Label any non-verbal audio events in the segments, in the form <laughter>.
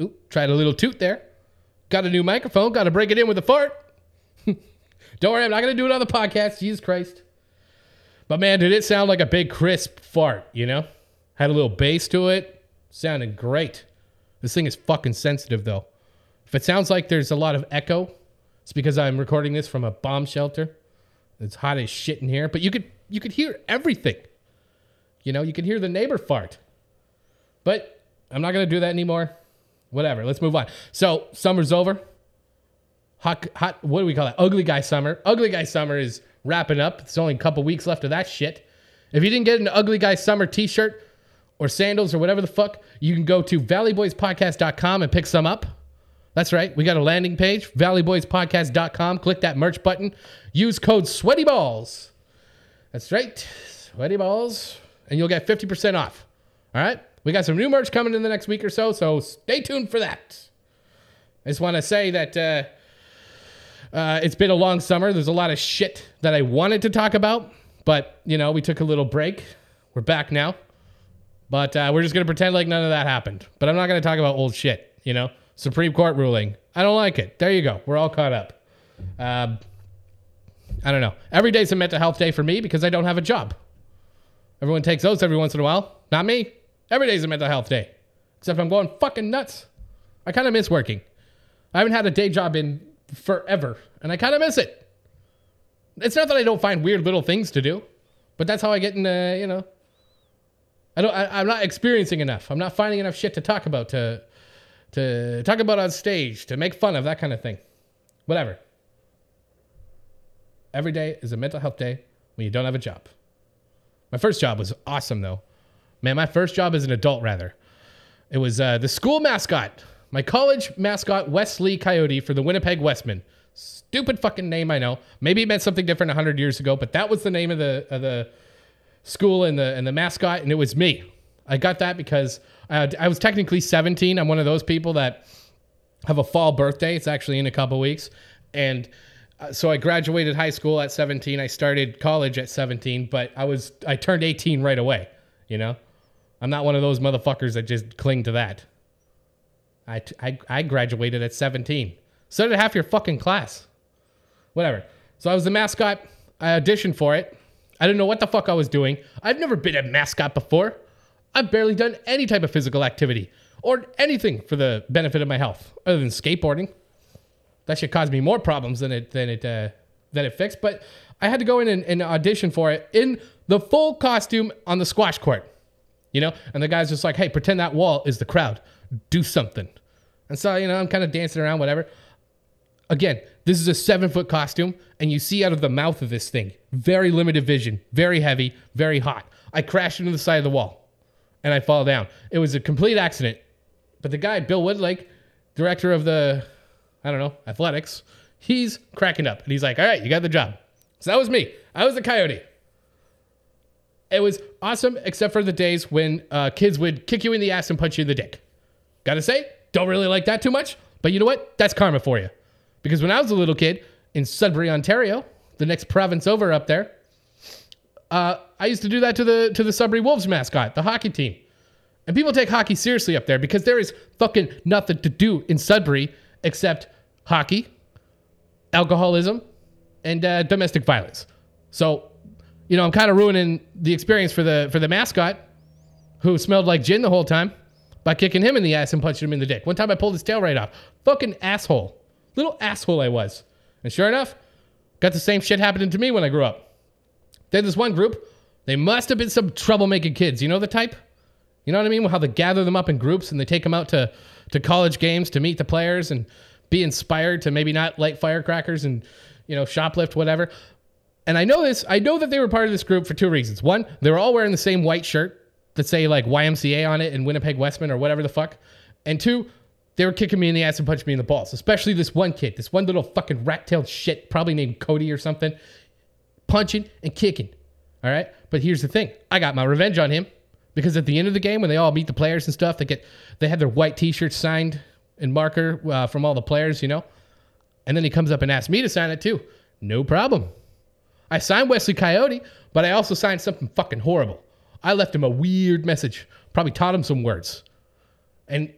Oop, tried a little toot there. Got a new microphone. Got to break it in with a fart. <laughs> Don't worry, I'm not going to do it on the podcast. Jesus Christ. But man, did it sound like a big crisp fart, you know? Had a little bass to it. Sounded great. This thing is fucking sensitive though. If it sounds like there's a lot of echo, it's because I'm recording this from a bomb shelter. It's hot as shit in here, but you could you could hear everything. You know, you could hear the neighbor fart. But I'm not going to do that anymore. Whatever. Let's move on. So, summer's over. Hot hot what do we call that? Ugly guy summer. Ugly guy summer is wrapping up. It's only a couple weeks left of that shit. If you didn't get an ugly guy summer t-shirt or sandals or whatever the fuck, you can go to valleyboyspodcast.com and pick some up. That's right. We got a landing page, valleyboyspodcast.com. Click that merch button. Use code sweaty balls. That's right. Sweaty balls and you'll get 50% off. All right? We got some new merch coming in the next week or so, so stay tuned for that. I just want to say that uh, uh, it's been a long summer. There's a lot of shit that I wanted to talk about, but you know, we took a little break. We're back now, but uh, we're just gonna pretend like none of that happened. But I'm not gonna talk about old shit. You know, Supreme Court ruling. I don't like it. There you go. We're all caught up. Um, I don't know. Every day's a mental health day for me because I don't have a job. Everyone takes those every once in a while. Not me. Every day's a mental health day. Except I'm going fucking nuts. I kind of miss working. I haven't had a day job in forever, and I kind of miss it. It's not that I don't find weird little things to do, but that's how I get in. Uh, you know, I don't. I, I'm not experiencing enough. I'm not finding enough shit to talk about to to talk about on stage to make fun of that kind of thing. Whatever. Every day is a mental health day when you don't have a job. My first job was awesome though. Man, my first job as an adult rather. It was uh, the school mascot. My college mascot, Wesley Coyote for the Winnipeg Wesmen. Stupid fucking name, I know. Maybe it meant something different 100 years ago, but that was the name of the of the school and the and the mascot, and it was me. I got that because I, I was technically 17. I'm one of those people that have a fall birthday. It's actually in a couple weeks, and uh, so I graduated high school at 17. I started college at 17, but I was I turned 18 right away. You know, I'm not one of those motherfuckers that just cling to that. I, I, I graduated at 17. So did half your fucking class. Whatever. So I was the mascot. I auditioned for it. I didn't know what the fuck I was doing. I've never been a mascot before. I've barely done any type of physical activity or anything for the benefit of my health other than skateboarding. That should cause me more problems than it than it uh, than it fixed. But I had to go in and, and audition for it in the full costume on the squash court. You know, and the guy's just like, "Hey, pretend that wall is the crowd. Do something." And so, you know, I'm kind of dancing around, whatever. Again, this is a seven foot costume, and you see out of the mouth of this thing very limited vision, very heavy, very hot. I crash into the side of the wall and I fall down. It was a complete accident. But the guy, Bill Wedlake, director of the, I don't know, athletics, he's cracking up. And he's like, all right, you got the job. So that was me. I was the coyote. It was awesome, except for the days when uh, kids would kick you in the ass and punch you in the dick. Gotta say, don't really like that too much. But you know what? That's karma for you. Because when I was a little kid in Sudbury, Ontario, the next province over up there, uh, I used to do that to the to the Sudbury Wolves mascot, the hockey team. And people take hockey seriously up there because there is fucking nothing to do in Sudbury except hockey, alcoholism, and uh, domestic violence. So, you know, I'm kind of ruining the experience for the for the mascot, who smelled like gin the whole time, by kicking him in the ass and punching him in the dick. One time I pulled his tail right off. Fucking asshole, little asshole I was. And sure enough, got the same shit happening to me when I grew up. Then this one group, they must have been some troublemaking kids. You know the type? You know what I mean? How they gather them up in groups and they take them out to, to college games to meet the players and be inspired to maybe not light firecrackers and, you know, shoplift, whatever. And I know this, I know that they were part of this group for two reasons. One, they were all wearing the same white shirt that say like YMCA on it in Winnipeg Wesmen or whatever the fuck. And two, they were kicking me in the ass and punching me in the balls. Especially this one kid, this one little fucking rat-tailed shit, probably named Cody or something, punching and kicking. All right. But here's the thing: I got my revenge on him because at the end of the game, when they all meet the players and stuff, they get they have their white T-shirts signed in marker uh, from all the players, you know. And then he comes up and asks me to sign it too. No problem. I signed Wesley Coyote, but I also signed something fucking horrible. I left him a weird message. Probably taught him some words. And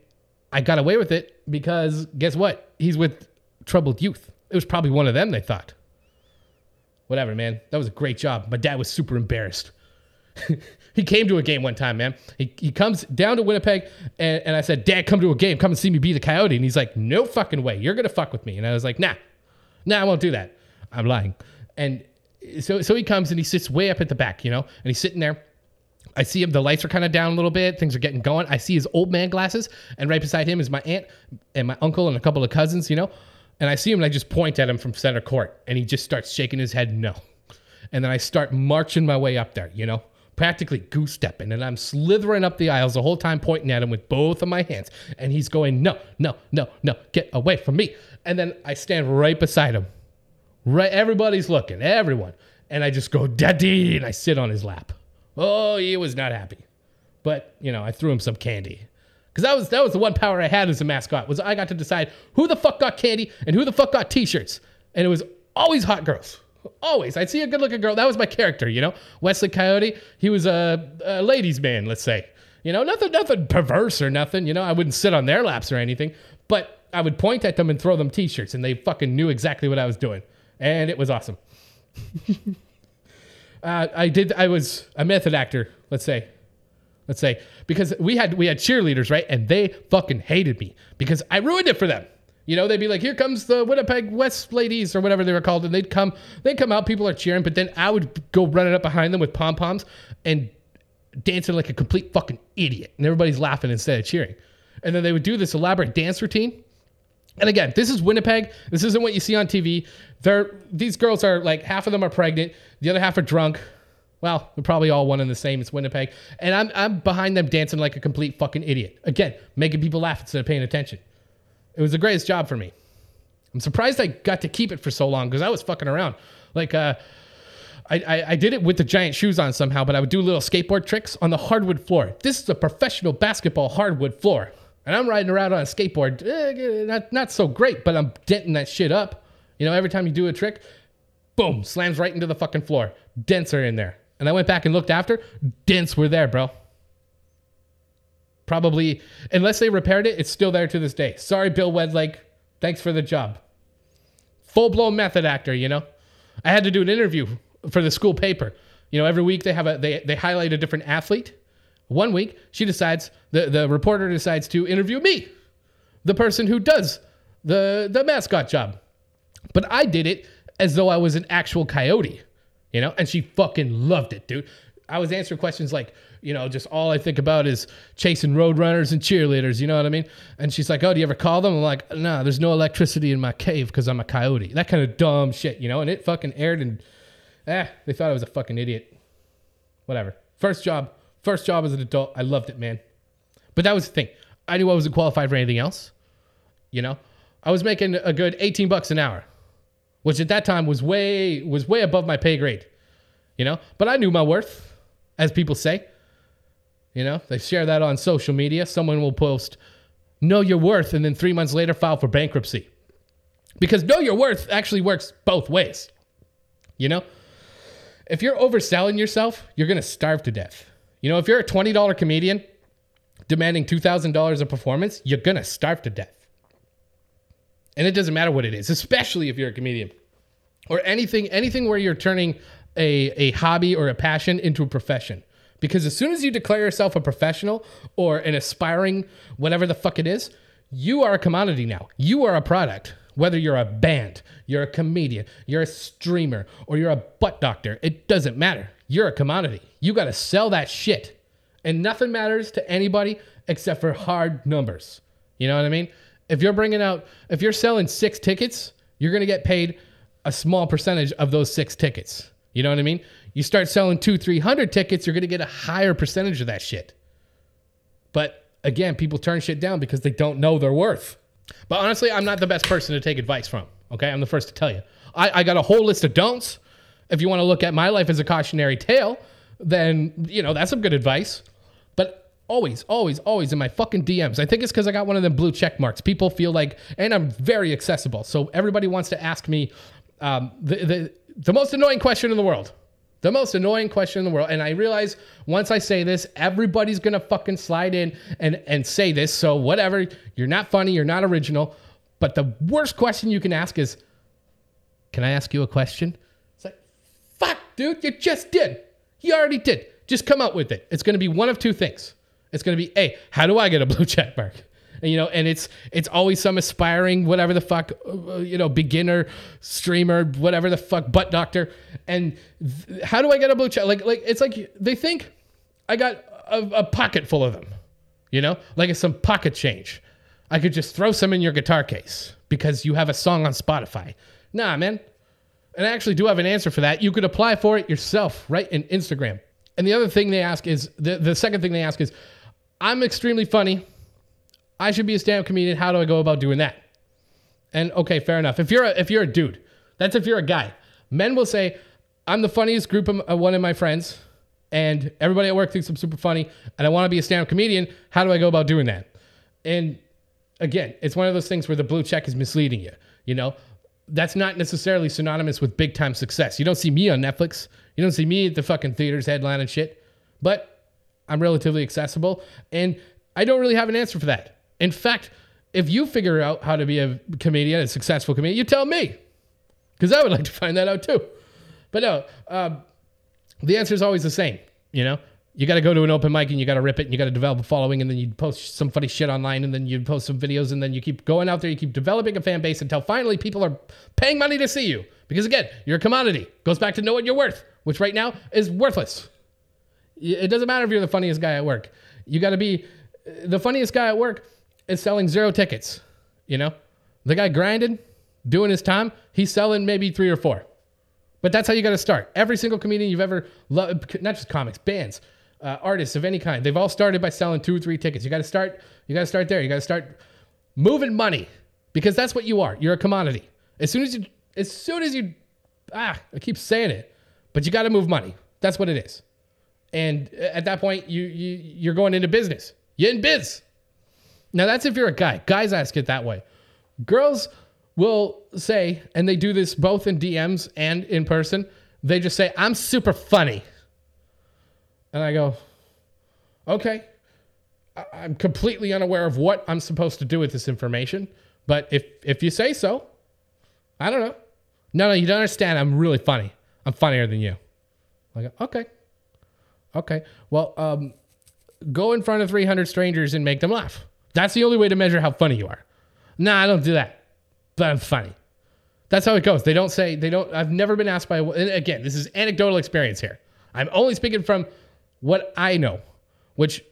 I got away with it because guess what? He's with troubled youth. It was probably one of them, they thought. Whatever, man. That was a great job. My dad was super embarrassed. <laughs> he came to a game one time, man. He, he comes down to Winnipeg, and, and I said, Dad, come to a game. Come and see me beat the coyote. And he's like, No fucking way. You're going to fuck with me. And I was like, Nah, nah, I won't do that. I'm lying. And so, so he comes and he sits way up at the back, you know, and he's sitting there. I see him, the lights are kind of down a little bit, things are getting going. I see his old man glasses, and right beside him is my aunt and my uncle and a couple of cousins, you know. And I see him and I just point at him from center court, and he just starts shaking his head no. And then I start marching my way up there, you know, practically goose stepping, and I'm slithering up the aisles the whole time, pointing at him with both of my hands. And he's going, no, no, no, no, get away from me. And then I stand right beside him. Right, everybody's looking, everyone. And I just go, Daddy, and I sit on his lap. Oh, he was not happy. But, you know, I threw him some candy. Because that was that was the one power I had as a mascot was I got to decide who the fuck got candy and who the fuck got t-shirts. And it was always hot girls. Always. I'd see a good looking girl. That was my character, you know? Wesley Coyote, he was a, a ladies' man, let's say. You know, nothing nothing perverse or nothing. You know, I wouldn't sit on their laps or anything. But I would point at them and throw them t-shirts, and they fucking knew exactly what I was doing. And it was awesome. <laughs> uh, I did. I was a method actor. Let's say, let's say, because we had we had cheerleaders, right? And they fucking hated me because I ruined it for them. You know, they'd be like, "Here comes the Winnipeg West ladies" or whatever they were called, and they'd come. They'd come out. People are cheering, but then I would go running up behind them with pom poms and dancing like a complete fucking idiot, and everybody's laughing instead of cheering. And then they would do this elaborate dance routine. And again, this is Winnipeg. This isn't what you see on TV. They're these girls are like half of them are pregnant, the other half are drunk. Well, they're probably all one and the same. It's Winnipeg, and I'm I'm behind them dancing like a complete fucking idiot. Again, making people laugh instead of paying attention. It was the greatest job for me. I'm surprised I got to keep it for so long because I was fucking around. Like, uh, I, I, I, did it with the giant shoes on somehow, but I would do little skateboard tricks on the hardwood floor. This is a professional basketball hardwood floor. And I'm riding around on a skateboard, eh, not, not so great, but I'm denting that shit up. You know, every time you do a trick, boom, slams right into the fucking floor. Dents are in there. And I went back and looked after, dents were there, bro. Probably, unless they repaired it, it's still there to this day. Sorry, Bill Wedlake. Thanks for the job. Full blown method actor, you know? I had to do an interview for the school paper. You know, every week they have a they, they highlight a different athlete one week, she decides, the, the reporter decides to interview me, the person who does the, the mascot job. But I did it as though I was an actual coyote, you know, and she fucking loved it, dude. I was answering questions like, you know, just all I think about is chasing roadrunners and cheerleaders, you know what I mean? And she's like, Oh, do you ever call them? I'm like, nah, there's no electricity in my cave because I'm a coyote. That kind of dumb shit, you know? And it fucking aired and, eh, they thought I was a fucking idiot. Whatever. First job, First job as an adult, I loved it, man. But that was the thing. I knew I wasn't qualified for anything else. You know, I was making a good 18 bucks an hour, which at that time was way was way above my pay grade. You know, but I knew my worth, as people say. You know, they share that on social media. Someone will post, "Know your worth," and then three months later file for bankruptcy, because know your worth actually works both ways. You know, if you're overselling yourself, you're gonna starve to death. You know, if you're a $20 comedian demanding $2,000 a performance, you're to starve to death. And it doesn't matter what it is, especially if you're a comedian or anything anything where you're turning a, a hobby or a passion into a profession. Because as soon as you declare yourself a professional or an aspiring whatever the fuck it is, you are a commodity now. You are a product. Whether you're a band, you're a comedian, you're a streamer, or you're a butt doctor, it doesn't matter. You're a commodity. You got to sell that shit. And nothing matters to anybody except for hard numbers. You know what I mean? If you're bringing out, if you're selling six tickets, you're going to get paid a small percentage of those six tickets. You know what I mean? You start selling two, 300 tickets, you're going to get a higher percentage of that shit. But again, people turn shit down because they don't know their worth. But honestly, I'm not the best person to take advice from. Okay. I'm the first to tell you. I, I got a whole list of don'ts. If you want to look at my life as a cautionary tale, then, you know, that's some good advice. Always, always, always in my fucking DMs. I think it's because I got one of them blue check marks. People feel like, and I'm very accessible. So everybody wants to ask me um, the, the, the most annoying question in the world. The most annoying question in the world. And I realize once I say this, everybody's gonna fucking slide in and, and say this. So whatever, you're not funny, you're not original. But the worst question you can ask is, Can I ask you a question? It's like, fuck, dude, you just did. You already did. Just come out with it. It's gonna be one of two things. It's gonna be, hey, how do I get a blue <laughs> check mark? And, you know, and it's it's always some aspiring whatever the fuck, uh, you know, beginner streamer, whatever the fuck, butt doctor. And th- how do I get a blue check? Like like it's like they think I got a, a pocket full of them, you know, like it's some pocket change. I could just throw some in your guitar case because you have a song on Spotify. Nah, man. And I actually do have an answer for that. You could apply for it yourself, right? In Instagram. And the other thing they ask is the, the second thing they ask is, I'm extremely funny. I should be a stand-up comedian. How do I go about doing that? And okay, fair enough. If you're a, if you're a dude, that's if you're a guy. Men will say, "I'm the funniest group of one of my friends, and everybody at work thinks I'm super funny, and I want to be a stand-up comedian. How do I go about doing that?" And again, it's one of those things where the blue check is misleading you. You know, that's not necessarily synonymous with big time success. You don't see me on Netflix. You don't see me at the fucking theaters headline and shit. But I'm relatively accessible, and I don't really have an answer for that. In fact, if you figure out how to be a comedian, a successful comedian, you tell me, because I would like to find that out too. But no, um, the answer is always the same. You know, you got to go to an open mic and you got to rip it and you got to develop a following and then you post some funny shit online and then you post some videos and then you keep going out there, you keep developing a fan base until finally people are paying money to see you. Because again, you're a commodity. Goes back to know what you're worth, which right now is worthless. It doesn't matter if you're the funniest guy at work. You got to be the funniest guy at work is selling zero tickets. You know, the guy grinding, doing his time, he's selling maybe three or four. But that's how you got to start. Every single comedian you've ever loved, not just comics, bands, uh, artists of any kind, they've all started by selling two or three tickets. You got to start. You got to start there. You got to start moving money because that's what you are. You're a commodity. As soon as you, as soon as you, ah, I keep saying it, but you got to move money. That's what it is. And at that point, you, you you're going into business. You're in biz. Now that's if you're a guy. Guys ask it that way. Girls will say, and they do this both in DMs and in person, they just say, I'm super funny. And I go, okay. I'm completely unaware of what I'm supposed to do with this information. But if if you say so, I don't know. No, no, you don't understand. I'm really funny. I'm funnier than you. I go, okay. Okay. Well, um, go in front of 300 strangers and make them laugh. That's the only way to measure how funny you are. Nah, I don't do that, but I'm funny. That's how it goes. They don't say, they don't, I've never been asked by, again, this is anecdotal experience here. I'm only speaking from what I know, which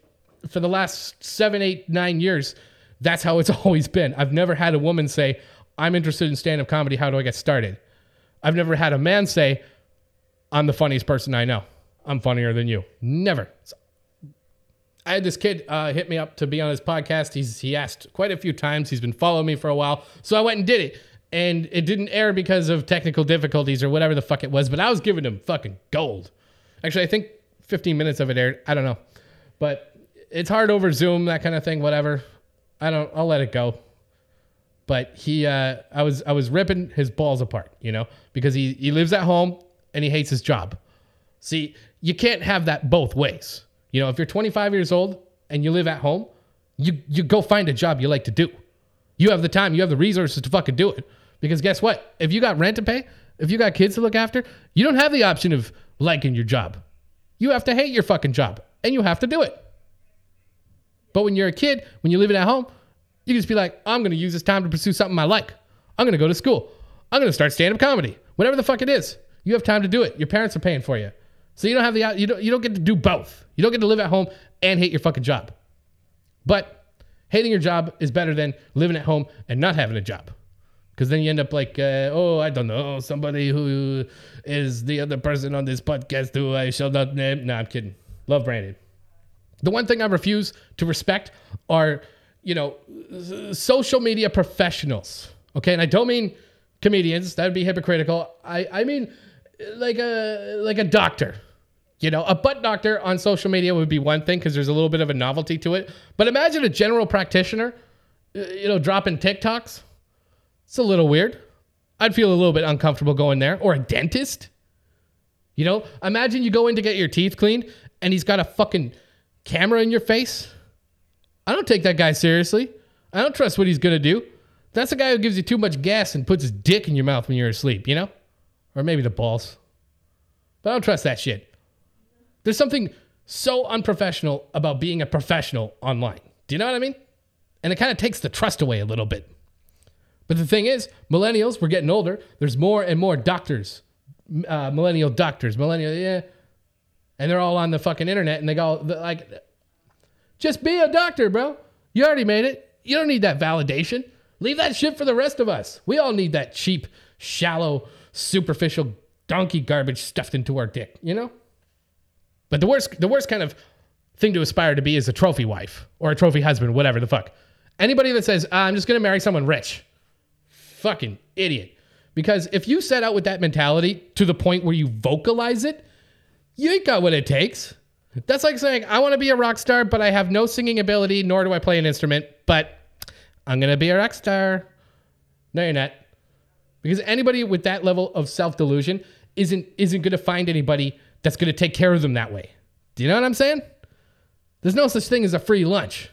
for the last seven, eight, nine years, that's how it's <laughs> always been. I've never had a woman say, I'm interested in stand up comedy. How do I get started? I've never had a man say, I'm the funniest person I know. I'm funnier than you. Never. I had this kid uh, hit me up to be on his podcast. He's he asked quite a few times. He's been following me for a while, so I went and did it. And it didn't air because of technical difficulties or whatever the fuck it was. But I was giving him fucking gold. Actually, I think 15 minutes of it aired. I don't know, but it's hard over Zoom, that kind of thing. Whatever. I don't. I'll let it go. But he, uh, I was, I was ripping his balls apart, you know, because he he lives at home and he hates his job. See, you can't have that both ways. You know, if you're 25 years old and you live at home, you you go find a job you like to do. You have the time, you have the resources to fucking do it. Because guess what? If you got rent to pay, if you got kids to look after, you don't have the option of liking your job. You have to hate your fucking job and you have to do it. But when you're a kid, when you're living at home, you can just be like, I'm going to use this time to pursue something I like. I'm going to go to school. I'm going to start stand up comedy. Whatever the fuck it is. You have time to do it. Your parents are paying for you. So you don't have the you don't you don't get to do both. You don't get to live at home and hate your fucking job. But hating your job is better than living at home and not having a job. Because then you end up like, uh, oh, I don't know, somebody who is the other person on this podcast who I shall not name. No, I'm kidding. Love Brandon. The one thing I refuse to respect are, you know, social media professionals. Okay, and I don't mean comedians. That would be hypocritical. I I mean like a like a doctor. You know, a butt doctor on social media would be one thing because there's a little bit of a novelty to it. But imagine a general practitioner, uh, you know, dropping TikToks. It's a little weird. I'd feel a little bit uncomfortable going there. Or a dentist. You know, imagine you go in to get your teeth cleaned and he's got a fucking camera in your face. I don't take that guy seriously. I don't trust what he's going to do. That's a guy who gives you too much gas and puts his dick in your mouth when you're asleep, you know? Or maybe the balls. But I don't trust that shit. There's something so unprofessional about being a professional online. Do you know what I mean? And it kind of takes the trust away a little bit. But the thing is, millennials, we're getting older. There's more and more doctors, uh, millennial doctors, millennial, yeah. And they're all on the fucking internet and they go, like, just be a doctor, bro. You already made it. You don't need that validation. Leave that shit for the rest of us. We all need that cheap, shallow, superficial donkey garbage stuffed into our dick, you know? But the worst, the worst kind of thing to aspire to be is a trophy wife or a trophy husband, whatever the fuck. Anybody that says, ah, I'm just going to marry someone rich, fucking idiot. Because if you set out with that mentality to the point where you vocalize it, you ain't got what it takes. That's like saying, I want to be a rock star, but I have no singing ability, nor do I play an instrument, but I'm going to be a rock star. No, you're not. Because anybody with that level of self delusion isn't, isn't going to find anybody that's going to take care of them that way. Do you know what I'm saying? There's no such thing as a free lunch.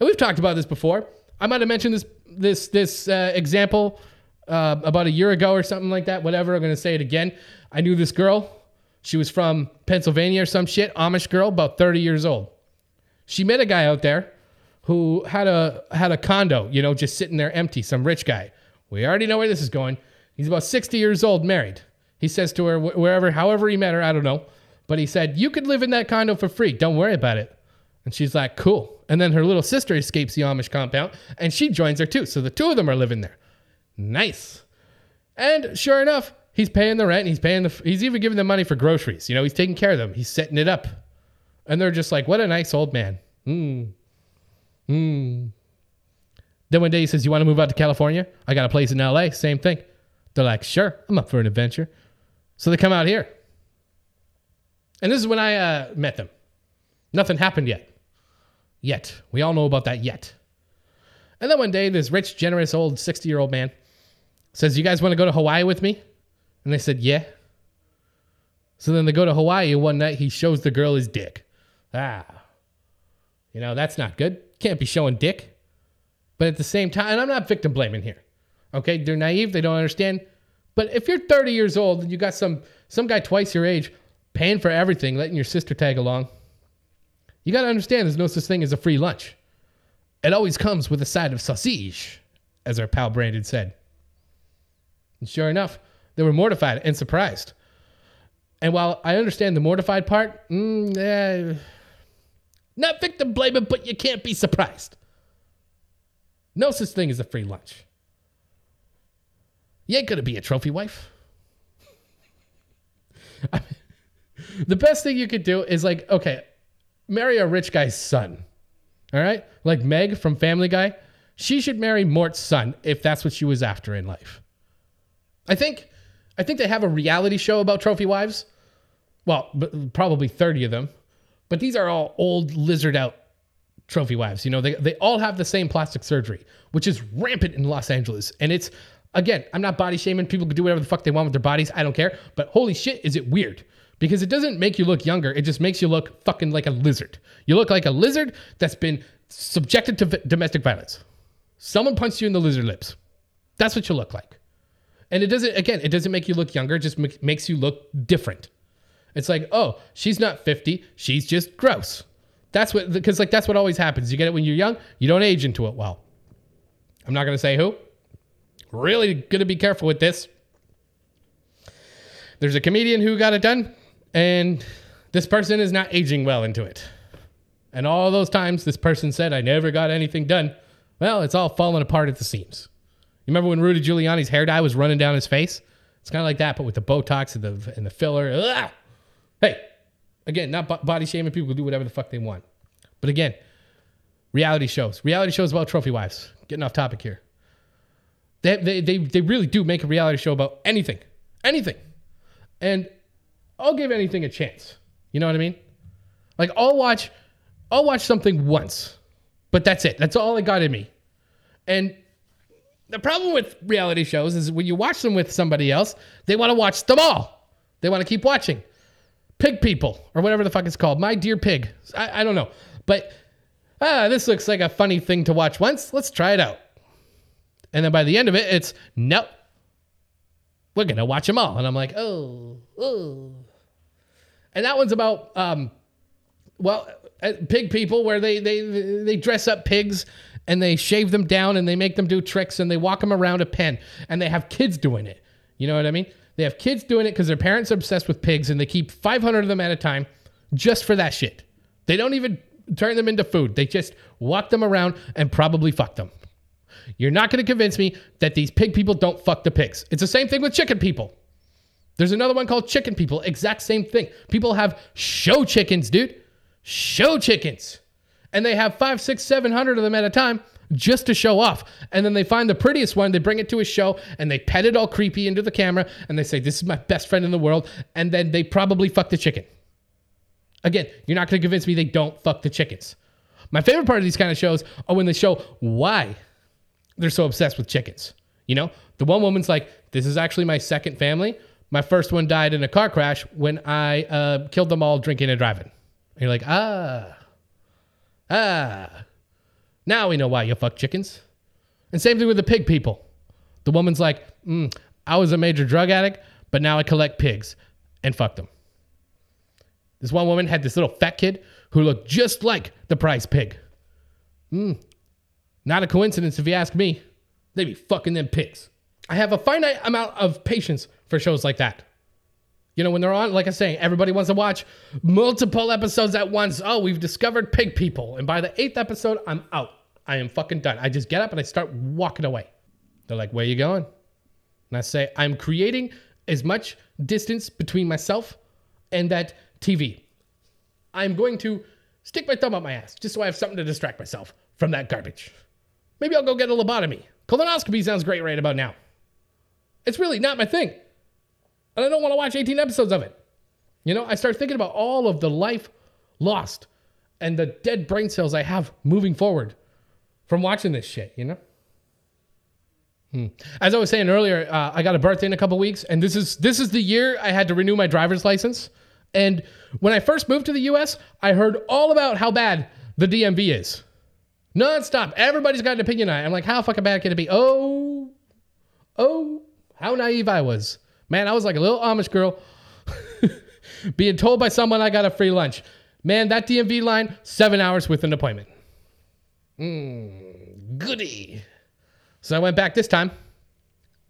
And we've talked about this before. I might have mentioned this this this uh, example uh, about a year ago or something like that. Whatever. I'm going to say it again. I knew this girl. She was from Pennsylvania or some shit. Amish girl, about 30 years old. She met a guy out there who had a had a condo, you know, just sitting there empty. Some rich guy. We already know where this is going. He's about 60 years old, married. He says to her, wherever, however he met her, I don't know, but he said, "You could live in that condo for free. Don't worry about it." And she's like, "Cool." And then her little sister escapes the Amish compound and she joins her too. So the two of them are living there. Nice. And sure enough, he's paying the rent. He's paying the. He's even giving them money for groceries. You know, he's taking care of them. He's setting it up. And they're just like, "What a nice old man." Hmm. Hmm. Then one day he says, "You want to move out to California? I got a place in L.A." Same thing. They're like, "Sure, I'm up for an adventure." So they come out here. And this is when I uh, met them. Nothing happened yet. Yet. We all know about that yet. And then one day, this rich, generous old 60 year old man says, You guys want to go to Hawaii with me? And they said, Yeah. So then they go to Hawaii, one night he shows the girl his dick. Ah. You know, that's not good. Can't be showing dick. But at the same time, and I'm not victim blaming here. Okay, they're naive, they don't understand. But if you're 30 years old and you got some some guy twice your age paying for everything, letting your sister tag along, you got to understand there's no such thing as a free lunch. It always comes with a side of sausage, as our pal Brandon said. And sure enough, they were mortified and surprised. And while I understand the mortified part, mm, eh, not victim blaming, but you can't be surprised. No such thing as a free lunch. You ain't gonna be a trophy wife. The best thing you could do is like, okay, marry a rich guy's son. All right? Like Meg from Family Guy. She should marry Mort's son if that's what she was after in life. I think I think they have a reality show about trophy wives. Well, probably 30 of them. But these are all old lizard out trophy wives. You know, they, they all have the same plastic surgery, which is rampant in Los Angeles. And it's again, I'm not body shaming. People can do whatever the fuck they want with their bodies. I don't care. But holy shit, is it weird? because it doesn't make you look younger. It just makes you look fucking like a lizard. You look like a lizard that's been subjected to v- domestic violence. Someone punched you in the lizard lips. That's what you look like. And it doesn't, again, it doesn't make you look younger. It just m- makes you look different. It's like, oh, she's not 50. She's just gross. That's what, because like that's what always happens. You get it when you're young, you don't age into it well. I'm not going to say who. Really going to be careful with this. There's a comedian who got it done. And this person is not aging well into it. And all those times this person said, I never got anything done. Well, it's all falling apart at the seams. You remember when Rudy Giuliani's hair dye was running down his face? It's kind of like that, but with the Botox and the, and the filler. Ugh! Hey, again, not body shaming. People do whatever the fuck they want. But again, reality shows. Reality shows about trophy wives. Getting off topic here. They, they, they, they really do make a reality show about anything. Anything. And I'll give anything a chance. You know what I mean? Like I'll watch I'll watch something once. But that's it. That's all I got in me. And the problem with reality shows is when you watch them with somebody else, they want to watch them all. They want to keep watching. pig people or whatever the fuck it's called. My dear pig. I, I don't know. But ah, this looks like a funny thing to watch once. Let's try it out. And then by the end of it, it's nope. We're gonna watch them all. And I'm like, oh, oh. And that one's about um, well, uh, pig people where they they they dress up pigs and they shave them down and they make them do tricks and they walk them around a pen and they have kids doing it. You know what I mean? They have kids doing it because their parents are obsessed with pigs and they keep 500 of them at a time just for that shit. They don't even turn them into food. They just walk them around and probably fuck them. You're not going to convince me that these pig people don't fuck the pigs. It's the same thing with chicken people. There's another one called chicken people. Exact same thing. People have show chickens, dude. Show chickens. And they have five, six, seven hundred of them at a time just to show off. And then they find the prettiest one, they bring it to a show, and they pet it all creepy into the camera, and they say, This is my best friend in the world. And then they probably fuck the chicken. Again, you're not going to convince me they don't fuck the chickens. My favorite part of these kind of shows are when they show why they're so obsessed with chickens. You know, the one woman's like, This is actually my second family. My first one died in a car crash when I uh, killed them all drinking and driving. And you're like, ah, ah. Now we know why you fuck chickens. And same thing with the pig people. The woman's like, mm, I was a major drug addict, but now I collect pigs and fuck them. This one woman had this little fat kid who looked just like the prize pig. Mm, not a coincidence if you ask me. They be fucking them pigs. I have a finite amount of patience for shows like that. You know, when they're on, like I say, everybody wants to watch multiple episodes at once. Oh, we've discovered pig people. And by the eighth episode, I'm out. I am fucking done. I just get up and I start walking away. They're like, where you going? And I say, I'm creating as much distance between myself and that TV. I'm going to stick my thumb up my ass just so I have something to distract myself from that garbage. Maybe I'll go get a lobotomy. Colonoscopy sounds great right about now. It's really not my thing and I don't want to watch 18 episodes of it. You know, I start thinking about all of the life lost and the dead brain cells I have moving forward from watching this shit, you know? Hmm. As I was saying earlier, uh, I got a birthday in a couple weeks, and this is this is the year I had to renew my driver's license. And when I first moved to the U.S., I heard all about how bad the DMV is, nonstop. Everybody's got an opinion on it. I'm like, how fucking bad can it be? Oh, oh, how naive I was. Man, I was like a little Amish girl <laughs> being told by someone I got a free lunch. Man, that DMV line, seven hours with an appointment. Mmm, goody. So I went back this time.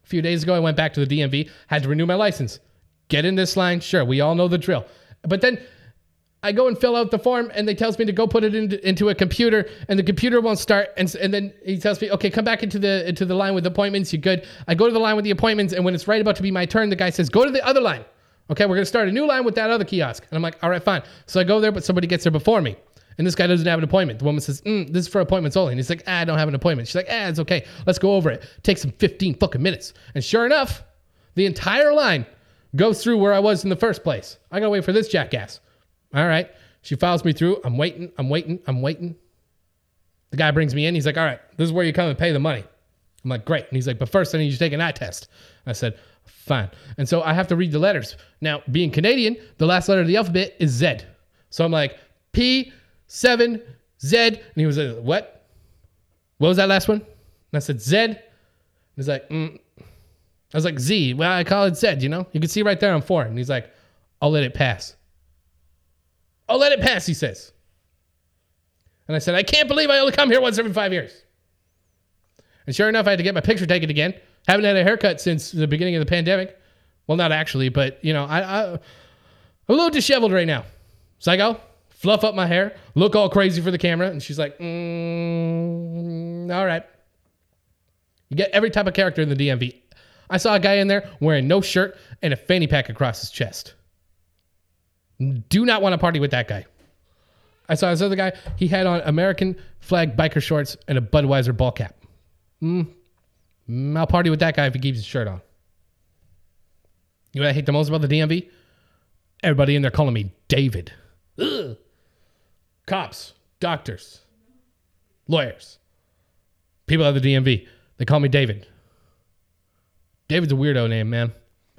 A few days ago, I went back to the DMV, had to renew my license. Get in this line, sure, we all know the drill. But then I go and fill out the form, and they tells me to go put it into, into a computer, and the computer won't start. And, and then he tells me, okay, come back into the into the line with appointments. You're good. I go to the line with the appointments, and when it's right about to be my turn, the guy says, go to the other line. Okay, we're gonna start a new line with that other kiosk. And I'm like, all right, fine. So I go there, but somebody gets there before me. And this guy doesn't have an appointment. The woman says, mm, this is for appointments only. And he's like, ah, I don't have an appointment. She's like, ah, it's okay. Let's go over it. Takes him 15 fucking minutes. And sure enough, the entire line goes through where I was in the first place. I gotta wait for this jackass. All right. She files me through. I'm waiting. I'm waiting. I'm waiting. The guy brings me in. He's like, all right, this is where you come and pay the money. I'm like, great. And he's like, but first I need you to take an eye test. I said, fine. And so I have to read the letters. Now, being Canadian, the last letter of the alphabet is Z. So I'm like, P, 7, Z. And he was like, what? What was that last one? And I said, Z. And he's like, mm. I was like, Z. Well, I call it Z, you know? You can see right there I'm foreign. And he's like, I'll let it pass. I'll let it pass, he says. And I said, I can't believe I only come here once every five years. And sure enough, I had to get my picture taken again. Haven't had a haircut since the beginning of the pandemic. Well, not actually, but you know, I, I I'm a little disheveled right now. So I go, fluff up my hair, look all crazy for the camera, and she's like, mm, all right. You get every type of character in the DMV. I saw a guy in there wearing no shirt and a fanny pack across his chest. Do not want to party with that guy. I saw this other guy. He had on American flag biker shorts and a Budweiser ball cap. Mm, mm, I'll party with that guy if he keeps his shirt on. You know what I hate the most about the DMV? Everybody in there calling me David. Ugh. Cops, doctors, lawyers, people at the DMV. They call me David. David's a weirdo name, man.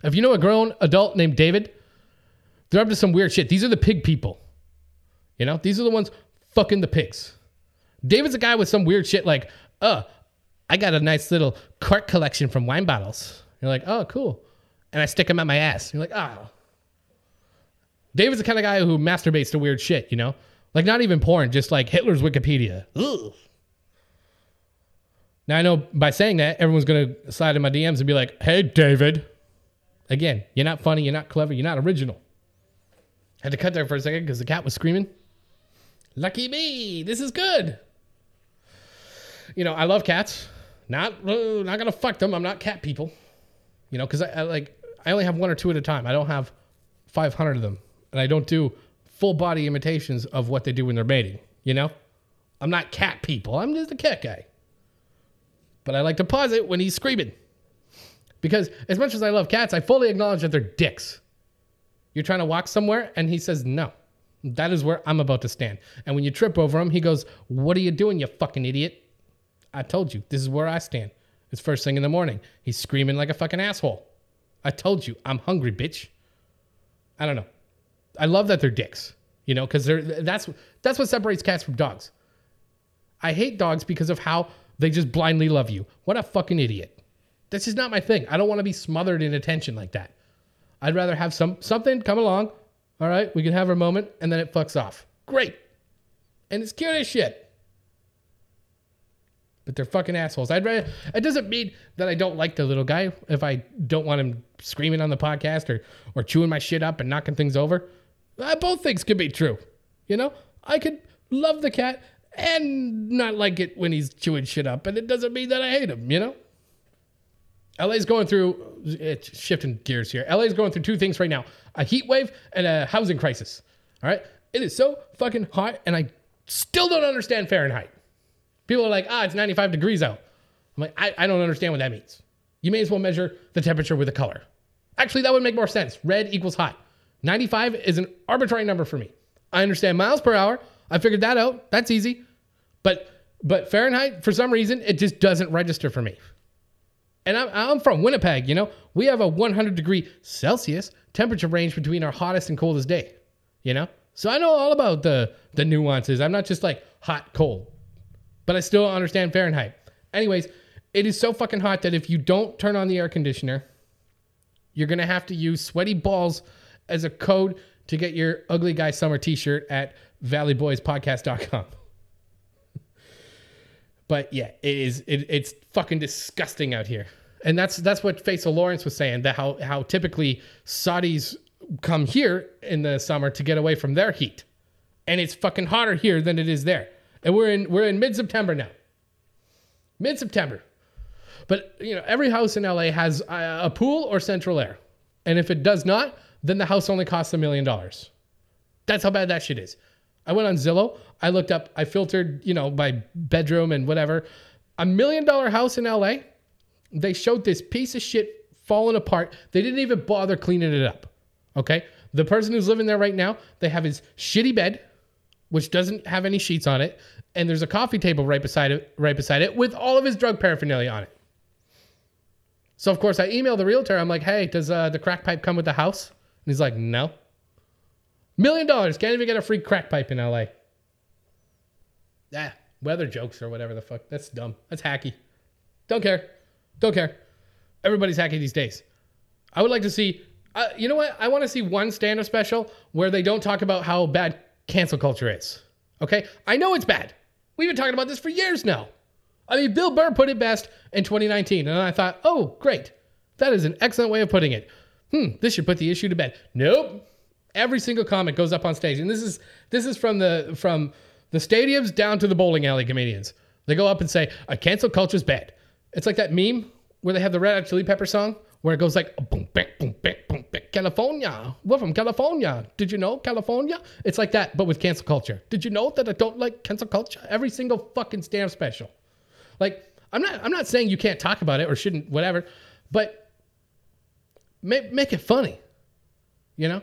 If you know a grown adult named David, They're up to some weird shit. These are the pig people. You know, these are the ones fucking the pigs. David's a guy with some weird shit like, uh, I got a nice little cart collection from wine bottles. You're like, oh, cool. And I stick them at my ass. You're like, oh. David's the kind of guy who masturbates to weird shit, you know? Like, not even porn, just like Hitler's Wikipedia. Ugh. Now, I know by saying that, everyone's going to slide in my DMs and be like, hey, David. Again, you're not funny, you're not clever, you're not original. Had to cut there for a second because the cat was screaming. Lucky me, this is good. You know, I love cats. Not uh, not gonna fuck them. I'm not cat people. You know, because I, I like I only have one or two at a time. I don't have 500 of them, and I don't do full body imitations of what they do when they're mating. You know, I'm not cat people. I'm just a cat guy. But I like to pause it when he's screaming. Because as much as I love cats, I fully acknowledge that they're dicks. You're trying to walk somewhere, and he says no. That is where I'm about to stand. And when you trip over him, he goes, What are you doing, you fucking idiot? I told you, this is where I stand. It's first thing in the morning. He's screaming like a fucking asshole. I told you, I'm hungry, bitch. I don't know. I love that they're dicks, you know, because they're that's that's what separates cats from dogs. I hate dogs because of how they just blindly love you. What a fucking idiot. That's just not my thing. I don't want to be smothered in attention like that. I'd rather have some something come along. All right, we can have our moment, and then it fucks off. Great. And it's cute as shit but they're fucking assholes. I'd rather, it doesn't mean that I don't like the little guy if I don't want him screaming on the podcast or or chewing my shit up and knocking things over. Uh, both things could be true. You know, I could love the cat and not like it when he's chewing shit up, and it doesn't mean that I hate him. You know. LA's going through it's shifting gears here. LA's going through two things right now: a heat wave and a housing crisis. All right, it is so fucking hot, and I still don't understand Fahrenheit. People are like, ah, it's 95 degrees out. I'm like, I, I don't understand what that means. You may as well measure the temperature with a color. Actually, that would make more sense. Red equals hot. 95 is an arbitrary number for me. I understand miles per hour. I figured that out. That's easy. But but Fahrenheit, for some reason, it just doesn't register for me. And I'm, I'm from Winnipeg, you know? We have a 100 degree Celsius temperature range between our hottest and coldest day, you know? So I know all about the the nuances. I'm not just like hot, cold but I still understand Fahrenheit. Anyways, it is so fucking hot that if you don't turn on the air conditioner, you're gonna have to use sweaty balls as a code to get your ugly guy summer t-shirt at valleyboyspodcast.com. but yeah, it is it, it's fucking disgusting out here. And that's that's what Faisal Lawrence was saying, that how how typically Saudis come here in the summer to get away from their heat. And it's fucking hotter here than it is there and we're in we're in mid September now. Mid September, but you know every house in LA has a, a pool or central air, and if it does not, then the house only costs a million dollars. That's how bad that shit is. I went on Zillow. I looked up. I filtered, you know, by bedroom and whatever. A million dollar house in LA. They showed this piece of shit falling apart. They didn't even bother cleaning it up. Okay. The person who's living there right now, they have his shitty bed which doesn't have any sheets on it, and there's a coffee table right beside it, right beside it, with all of his drug paraphernalia on it. So of course I email the realtor. I'm like, hey, does uh, the crack pipe come with the house? And he's like, no. Million dollars can't even get a free crack pipe in LA. Ah, weather jokes or whatever the fuck. That's dumb. That's hacky. Don't care. Don't care. Everybody's hacky these days. I would like to see. Uh, you know what? I want to see one stand-up special where they don't talk about how bad cancel culture is. Okay? I know it's bad. We've been talking about this for years now. I mean, Bill Burr put it best in 2019, and I thought, oh, great. That is an excellent way of putting it. Hmm, this should put the issue to bed. Nope. Every single comic goes up on stage, and this is this is from the from the stadiums down to the bowling alley comedians. They go up and say, "A cancel culture is bad." It's like that meme where they have the Red Hot Chili Pepper song where it goes like boom, bang, boom, bang, boom, bang, California. We're from California. Did you know California? It's like that, but with cancel culture. Did you know that I don't like cancel culture? Every single fucking stand special. Like, I'm not I'm not saying you can't talk about it or shouldn't, whatever, but make make it funny. You know?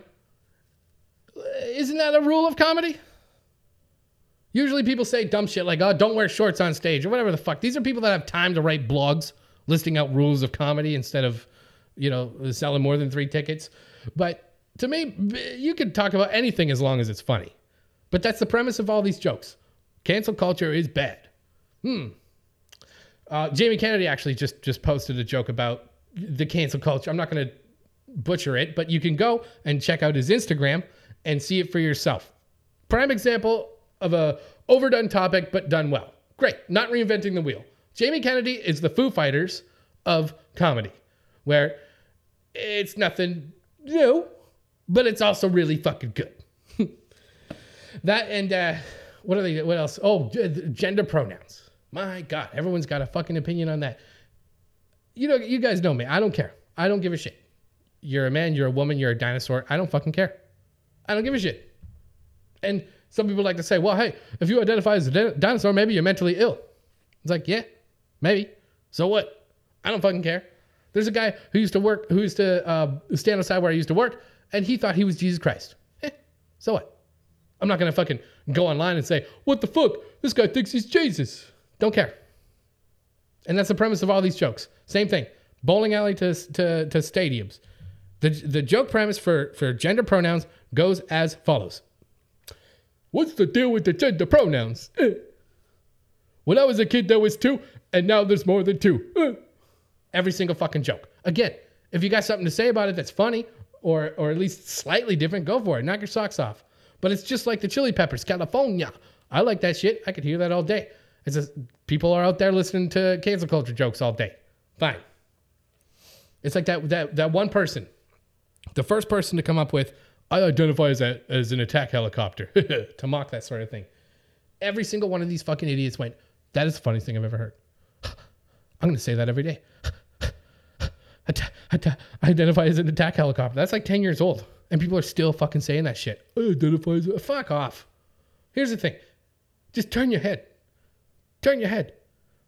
Isn't that a rule of comedy? Usually people say dumb shit like, oh, don't wear shorts on stage or whatever the fuck. These are people that have time to write blogs listing out rules of comedy instead of you know, selling more than three tickets. But To me, you can talk about anything as long as it's funny. But that's the premise of all these jokes. Cancel culture is bad. Hmm. Uh, Jamie Kennedy actually just just posted a joke about the cancel culture. I'm not going to butcher it, but you can go and check out his Instagram and see it for yourself. Prime example of a overdone topic but done well. Great, not reinventing the wheel. Jamie Kennedy is the Foo Fighters of comedy, where it's nothing new, but it's also really fucking good. <laughs> that and uh, what are they? What else? Oh, gender pronouns. My God, everyone's got a fucking opinion on that. You know, you guys know me. I don't care. I don't give a shit. You're a man. You're a woman. You're a dinosaur. I don't fucking care. I don't give a shit. And some people like to say, well, hey, if you identify as a dinosaur, maybe you're mentally ill. It's like, yeah, maybe. So what? I don't fucking care. There's a guy who used to work, who used to uh, stand outside where I used to work, and he thought he was Jesus Christ. Eh, so what? I'm not gonna fucking go online and say, what the fuck? This guy thinks he's Jesus. Don't care. And that's the premise of all these jokes. Same thing. Bowling alley to, to, to stadiums. The, the joke premise for, for gender pronouns goes as follows What's the deal with the gender pronouns? Eh. When I was a kid, there was two, and now there's more than two. Eh. Every single fucking joke. Again, if you got something to say about it that's funny or or at least slightly different, go for it. Knock your socks off. But it's just like the Chili Peppers, California. I like that shit. I could hear that all day. It's just people are out there listening to cancel culture jokes all day. Fine. It's like that that that one person, the first person to come up with, I identify as a, as an attack helicopter <laughs> to mock that sort of thing. Every single one of these fucking idiots went, that is the funniest thing I've ever heard. <sighs> I'm going to say that every day. <sighs> I identify as an attack helicopter. That's like 10 years old. And people are still fucking saying that shit. I identify as a... Fuck off. Here's the thing. Just turn your head. Turn your head.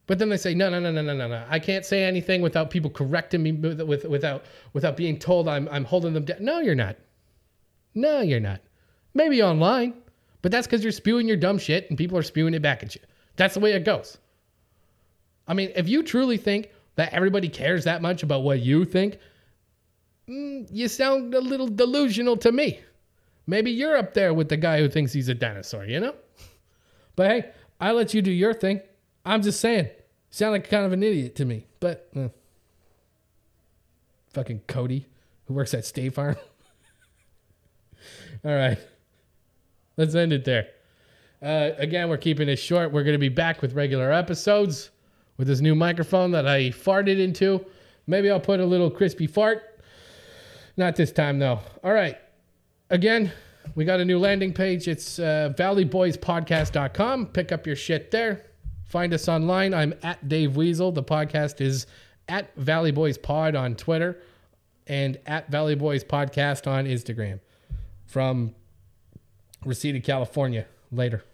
But then they say, no, no, no, no, no, no, no. I can't say anything without people correcting me, with, with, without, without being told I'm, I'm holding them down. No, you're not. No, you're not. Maybe online, but that's because you're spewing your dumb shit and people are spewing it back at you. That's the way it goes. I mean, if you truly think that everybody cares that much about what you think, mm, you sound a little delusional to me. Maybe you're up there with the guy who thinks he's a dinosaur, you know? But hey, I let you do your thing. I'm just saying, sound like kind of an idiot to me. But uh, fucking Cody, who works at State Farm. <laughs> All right. Let's end it there. Uh, again, we're keeping it short. We're going to be back with regular episodes with this new microphone that I farted into. Maybe I'll put a little crispy fart. Not this time, though. All right. Again, we got a new landing page. It's uh, valleyboyspodcast.com. Pick up your shit there. Find us online. I'm at Dave Weasel. The podcast is at Valley Boys Pod on Twitter and at Valley Boys Podcast on Instagram from Reseda, California. Later.